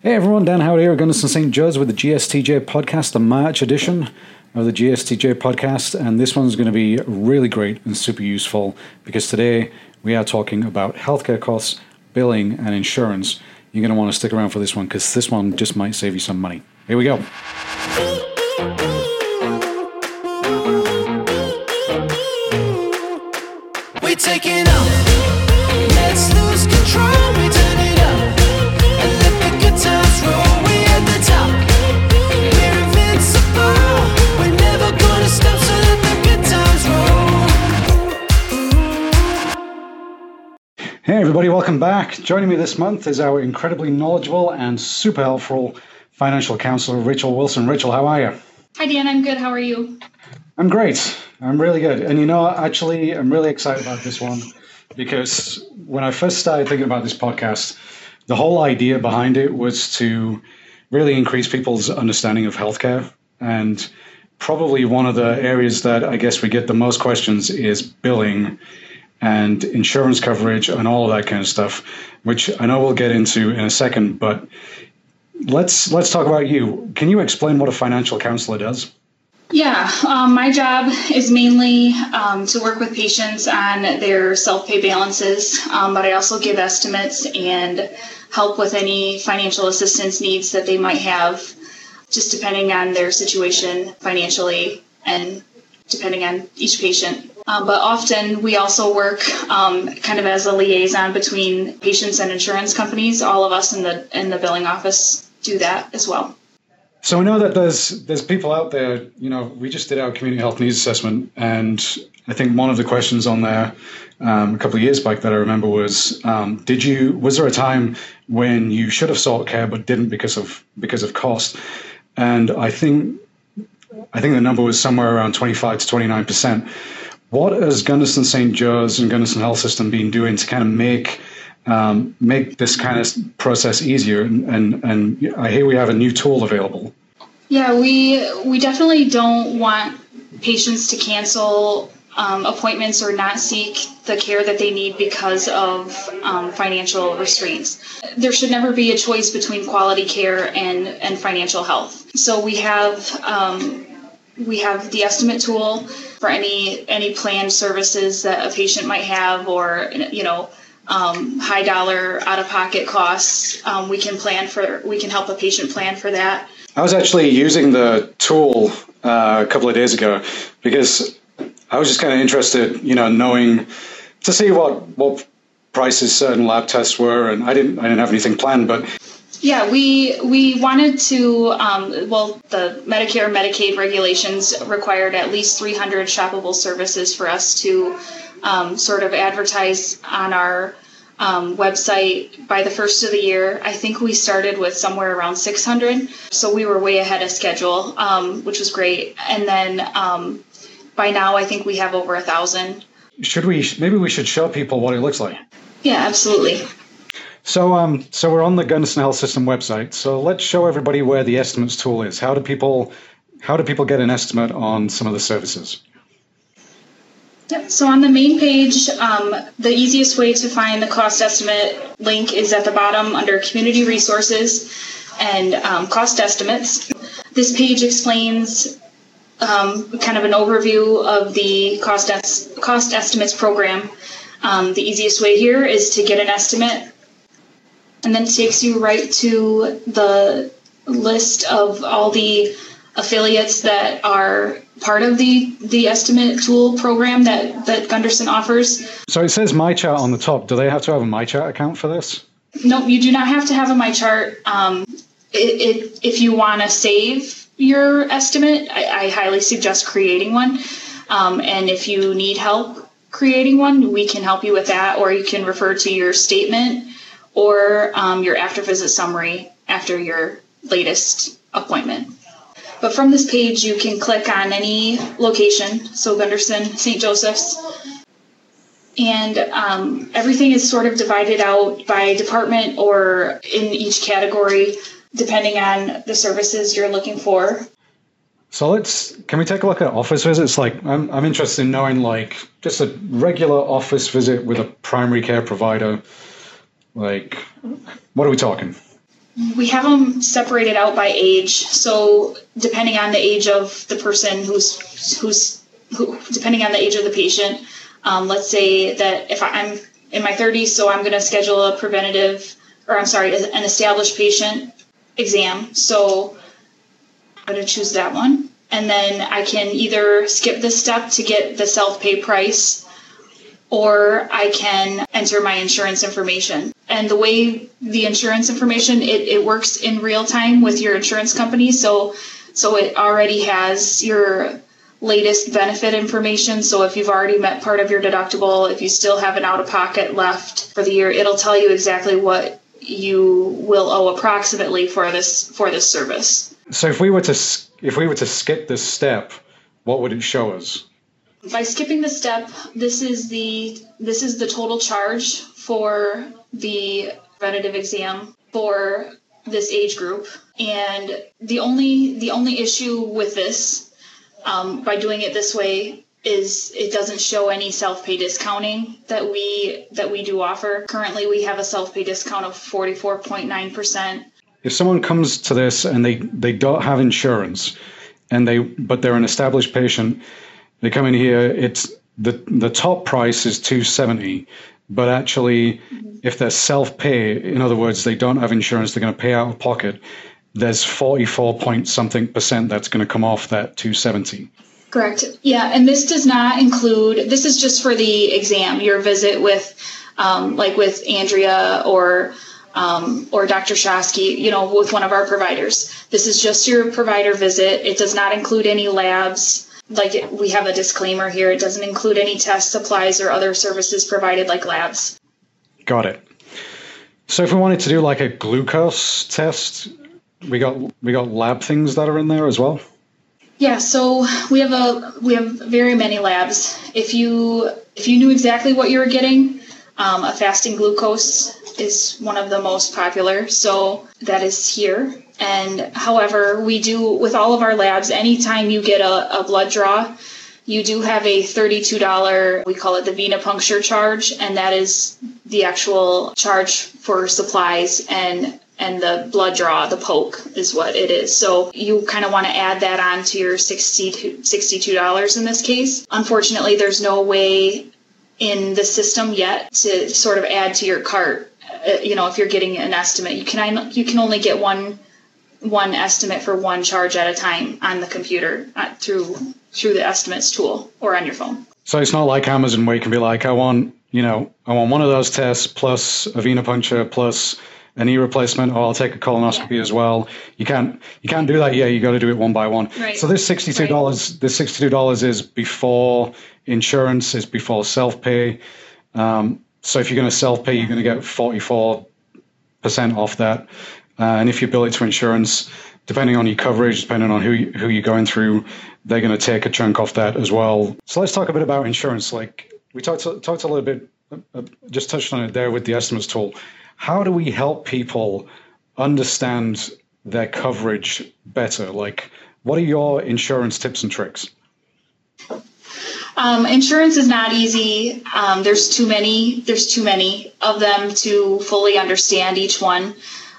Hey everyone, Dan Howard here at Gundersen St. Joe's with the GSTJ podcast, the March edition of the GSTJ podcast. And this one's going to be really great and super useful because today we are talking about healthcare costs, billing, and insurance. You're going to want to stick around for this one because this one just might save you some money. Here we go. We take everybody, welcome back. Joining me this month is our incredibly knowledgeable and super helpful financial counselor, Rachel Wilson. Rachel, how are you? Hi, Dan. I'm good. How are you? I'm great. I'm really good. And you know, actually, I'm really excited about this one because when I first started thinking about this podcast, the whole idea behind it was to really increase people's understanding of healthcare. And probably one of the areas that I guess we get the most questions is billing and insurance coverage and all of that kind of stuff, which I know we'll get into in a second. But let's let's talk about you. Can you explain what a financial counselor does? Yeah, um, my job is mainly um, to work with patients on their self pay balances, um, but I also give estimates and help with any financial assistance needs that they might have, just depending on their situation financially and depending on each patient. Um, but often we also work um, kind of as a liaison between patients and insurance companies. All of us in the in the billing office do that as well. So we know that there's there's people out there. You know, we just did our community health needs assessment, and I think one of the questions on there um, a couple of years back that I remember was, um, did you was there a time when you should have sought care but didn't because of because of cost? And I think I think the number was somewhere around 25 to 29 percent. What has Gundersen St. Joe's and Gundersen Health System been doing to kind of make um, make this kind of process easier? And, and and I hear we have a new tool available. Yeah, we we definitely don't want patients to cancel um, appointments or not seek the care that they need because of um, financial restraints. There should never be a choice between quality care and and financial health. So we have. Um, we have the estimate tool for any any planned services that a patient might have, or you know, um, high dollar out of pocket costs. Um, we can plan for we can help a patient plan for that. I was actually using the tool uh, a couple of days ago because I was just kind of interested, you know, knowing to see what what prices certain lab tests were, and I didn't I didn't have anything planned, but Yeah, we we wanted to. Um, well, the Medicare Medicaid regulations required at least 300 shoppable services for us to um, sort of advertise on our um, website by the first of the year. I think we started with somewhere around 600, so we were way ahead of schedule, um, which was great. And then um, by now, I think we have over a thousand. should we maybe we should show people what it looks like. Yeah, absolutely. So um so we're on the Health System website. So let's show everybody where the estimates tool is. How do people how do people get an estimate on some of the services? Yep. So on the main page, um, the easiest way to find the cost estimate link is at the bottom under Community Resources and um, Cost Estimates. This page explains um, kind of an overview of the cost es- cost estimates program. Um, the easiest way here is to get an estimate, and then takes you right to the list of all the affiliates that are part of the the estimate tool program that that Gundersen offers. So it says My Chart on the top. Do they have to have a My Chart account for this? Nope, you do not have to have a My Chart. Um, it, it, if you want to save your estimate, I, I highly suggest creating one. Um, and if you need help creating one, we can help you with that, or you can refer to your statement or um, your after visit summary after your latest appointment. But from this page, you can click on any location, so Gundersen, St. Joseph's, and um, everything is sort of divided out by department or in each category, depending on the services you're looking for. So let's can we take a look at office visits? Like I'm I'm interested in knowing like just a regular office visit with a primary care provider. Like what are we talking? we have them separated out by age. So depending on the age of the person who's who's who, depending on the age of the patient, um, let's say that if I'm in my 30s, so I'm going to schedule a preventative, or I'm sorry, an established patient exam. So I'm going to choose that one. And then I can either skip this step to get the self pay price, or I can enter my insurance information. And the way the insurance information it, it works in real time with your insurance company, so so it already has your latest benefit information. So if you've already met part of your deductible, if you still have an out of pocket left for the year, it'll tell you exactly what you will owe approximately for this for this service. So if we were to if we were to skip this step, what would it show us? By skipping the step, this is the this is the total charge for the preventative exam for this age group. And the only the only issue with this um, by doing it this way is it doesn't show any self-pay discounting that we that we do offer. Currently, we have a self-pay discount of 44.9 percent. If someone comes to this and they they don't have insurance, and they but they're an established patient, they come in here. It's the the top price is two seventy, but actually, if they're self pay, in other words, they don't have insurance, they're going to pay out of pocket. There's forty four point something percent that's going to come off that two seventy. Correct. Yeah, and this does not include. This is just for the exam, your visit with, um, like with Andrea or um, or Dr. Shosky, you know, with one of our providers. This is just your provider visit. It does not include any labs. Like it, we have a disclaimer here. It doesn't include any test supplies or other services provided like labs. Got it. So if we wanted to do like a glucose test, we got we got lab things that are in there as well. Yeah, so we have a we have very many labs. If you if you knew exactly what you were getting, um, a fasting glucose is one of the most popular. So that is here. And however, we do with all of our labs. Anytime you get a, a blood draw, you do have a $32 we call it the venipuncture charge and that is the actual charge for supplies and and the blood draw the poke is what it is so you kind of want to add that on to your 60 $62 in this case unfortunately there's no way in the system yet to sort of add to your cart uh, you know if you're getting an estimate you can you can only get one one estimate for one charge at a time on the computer uh, through through the estimates tool or on your phone. So it's not like Amazon where you can be like, I want, you know, I want one of those tests plus a venipuncture plus a knee replacement, or I'll take a colonoscopy Yeah. as well. You can't, you can't do that. Yeah, you got to do it one by one. Right. So this sixty-two dollars, this sixty-two dollars is before insurance, is before self-pay. Um, so if you're going to self-pay, you're going to get forty-four percent off that. Uh, and if you bill it to insurance, depending on your coverage, depending on who you, who you're going through, they're going to take a chunk off that as well. So let's talk a bit about insurance. Like we talked talked a little bit, uh, just touched on it there with the estimates tool. How do we help people understand their coverage better? Like, what are your insurance tips and tricks? Um, insurance is not easy. Um, there's too many. There's too many of them to fully understand each one,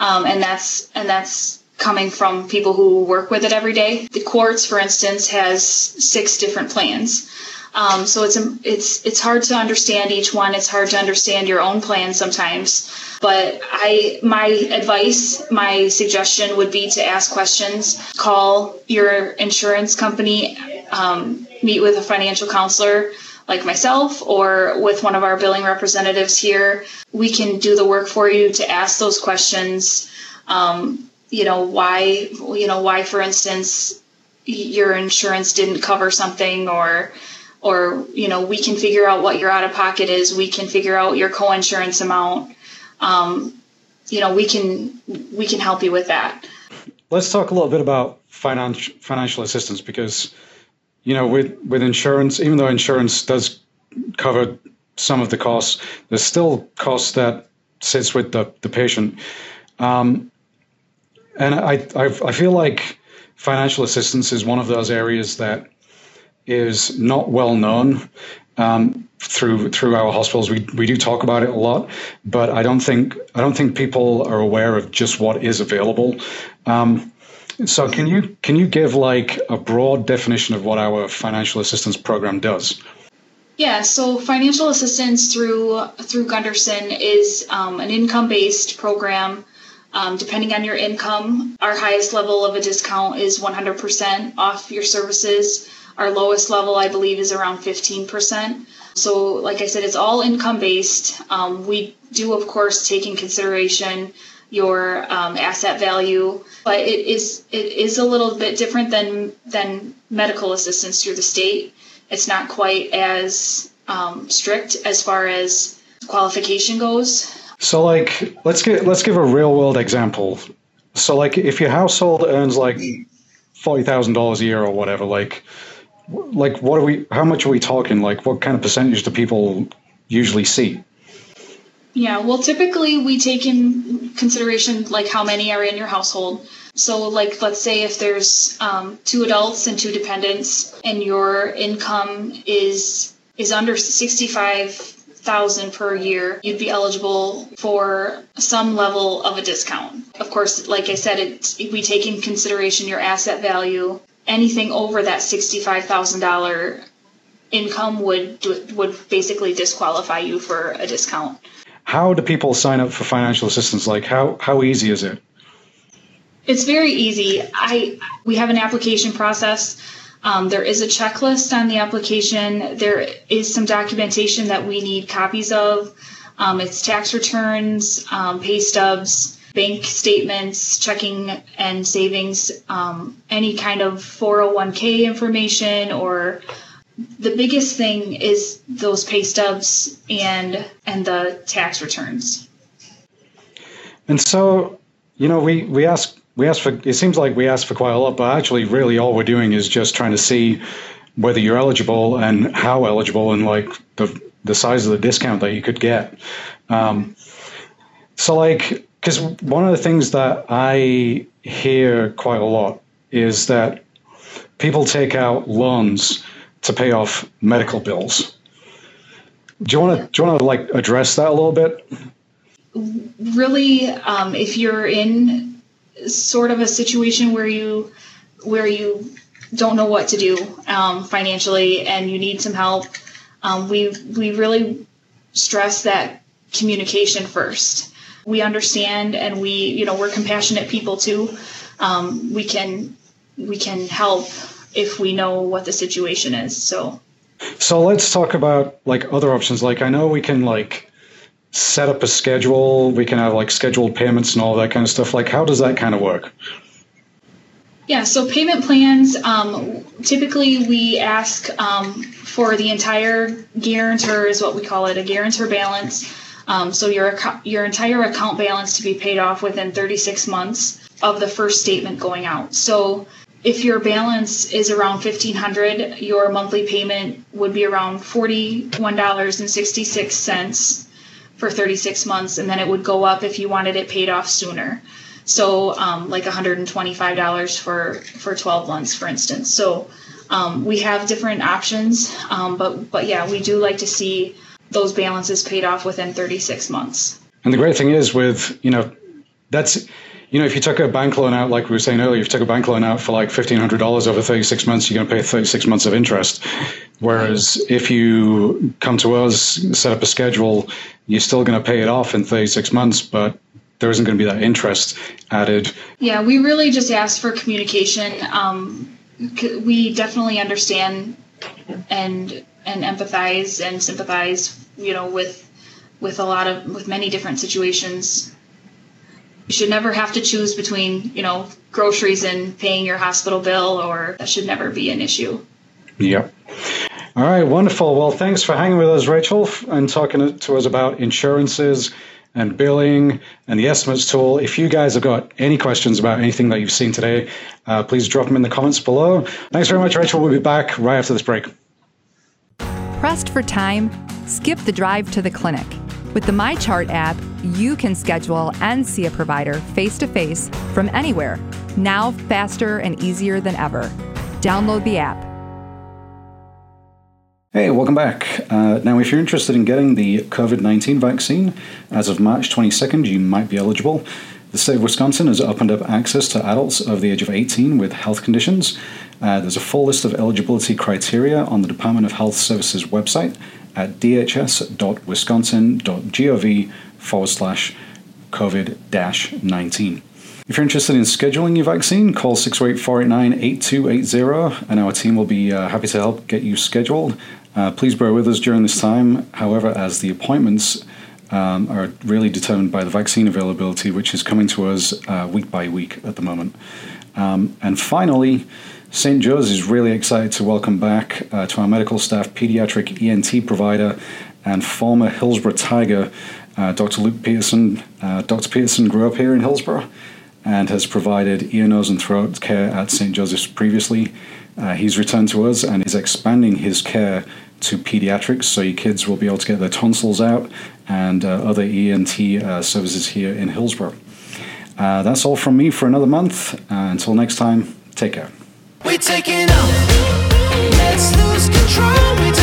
um, and that's and that's coming from people who work with it every day. The Quartz, for instance, has six different plans. Um, so it's it's it's hard to understand each one. It's hard to understand your own plan sometimes. But I my advice, my suggestion would be to ask questions. Call your insurance company. Um, meet with a financial counselor like myself or with one of our billing representatives here. We can do the work for you to ask those questions. Um, you know why you know why for instance your insurance didn't cover something or or you know we can figure out what your out of pocket is we can figure out your co-insurance amount um, you know we can we can help you with that Let's talk a little bit about financial financial assistance because you know with with insurance, even though insurance does cover some of the costs, there's still costs that sits with the the patient. Um, and I, I I feel like financial assistance is one of those areas that is not well known. Um, through through our hospitals. We we do talk about it a lot, but I don't think I don't think people are aware of just what is available. Um, so can you can you give like a broad definition of what our financial assistance program does? Yeah, so financial assistance through through Gundersen is um, an income-based program. Um, depending on your income, our highest level of a discount is 100% off your services. Our lowest level, I believe, is around 15%. So, like I said, it's all income based. Um, we do, of course, take in consideration your um, asset value, but it is it is a little bit different than than medical assistance through the state. It's not quite as um, strict as far as qualification goes. So, like, let's get let's give a real world example. So, like, if your household earns like forty thousand dollars a year or whatever, like, like what are we? How much are we talking? Like, what kind of percentage do people usually see? Yeah, well, typically we take in consideration like how many are in your household. So, like, let's say if there's um, two adults and two dependents, and your income is is under sixty five thousand per year, you'd be eligible for some level of a discount. Of course, like I said, it we take in consideration your asset value. Anything over that sixty five thousand dollar income would would basically disqualify you for a discount. How do people sign up for financial assistance? Like, how how easy is it? It's very easy. I we have an application process. Um, there is a checklist on the application. There is some documentation that we need copies of. Um, it's tax returns, um, pay stubs, bank statements, checking and savings, um, any kind of 401k information or the biggest thing is those pay stubs and and the tax returns. And so, you know, we we ask we ask for. It seems like we ask for quite a lot, but actually, really, all we're doing is just trying to see whether you're eligible and how eligible, and like the the size of the discount that you could get. Um, so, like, because one of the things that I hear quite a lot is that people take out loans to pay off medical bills. Do you want to do you want to like address that a little bit? Really, um, if you're in sort of a situation where you where you don't know what to do um, financially and you need some help, um, we we really stress that communication first. We understand and we you know we're compassionate people too. Um, we can we can help if we know what the situation is. So So let's talk about like other options. Like I know we can like set up a schedule, we can have like scheduled payments and all that kind of stuff. Like how does that kind of work? yeah, so payment plans. Um, typically, we ask um, for the entire guarantor is what we call it, a guarantor balance. Um, so your your entire account balance to be paid off within 36 months of the first statement going out. So if your balance is around 1500 your monthly payment would be around $41.66 for 36 months and then it would go up if you wanted it paid off sooner. So um, like $125 for for 12 months for instance. So um, we have different options um, but but yeah we do like to see those balances paid off within 36 months. And the great thing is with, you know, that's you know, if you took a bank loan out, like we were saying earlier, if you took a bank loan out for like fifteen hundred dollars over thirty six months, you're going to pay thirty six months of interest. Whereas if you come to us, set up a schedule, you're still going to pay it off in thirty six months, but there isn't going to be that interest added. Yeah, we really just ask for communication. Um, we definitely understand and and empathize and sympathize, you know, with with a lot of with many different situations. You should never have to choose between, you know, groceries and paying your hospital bill, or that should never be an issue. Yep. All right, wonderful. Well, thanks for hanging with us, Rachel, and talking to us about insurances and billing and the estimates tool. If you guys have got any questions about anything that you've seen today, uh, please drop them in the comments below. Thanks very much, Rachel. We'll be back right after this break. Pressed for time? Skip the drive to the clinic. With the MyChart app, you can schedule and see a provider face to face from anywhere, now faster and easier than ever. Download the app Hey, welcome back. Uh, now, if you're interested in getting the COVID 19 vaccine, as of March 22nd, you might be eligible. The state of Wisconsin has opened up access to adults over the age of 18 with health conditions. Uh, there's a full list of eligibility criteria on the Department of Health Services website at dhs.wisconsin.gov forward slash COVID 19. If you're interested in scheduling your vaccine, call 608 489 8280 and our team will be uh, happy to help get you scheduled. Uh, please bear with us during this time, however, as the appointments um, are really determined by the vaccine availability, which is coming to us uh, week by week at the moment. Um, and finally, St. Joe's is really excited to welcome back uh, to our medical staff pediatric ENT provider and former Hillsboro Tiger, uh, Dr. Luke Peterson. Uh, Dr. Peterson grew up here in Hillsboro and has provided ear, nose, and throat care at St. Joseph's previously. Uh, he's returned to us and is expanding his care to pediatrics, so your kids will be able to get their tonsils out and uh, other ENT uh, services here in Hillsboro. That's all from me for another month. Until next time, take care. We're taking off. Let's lose control. We're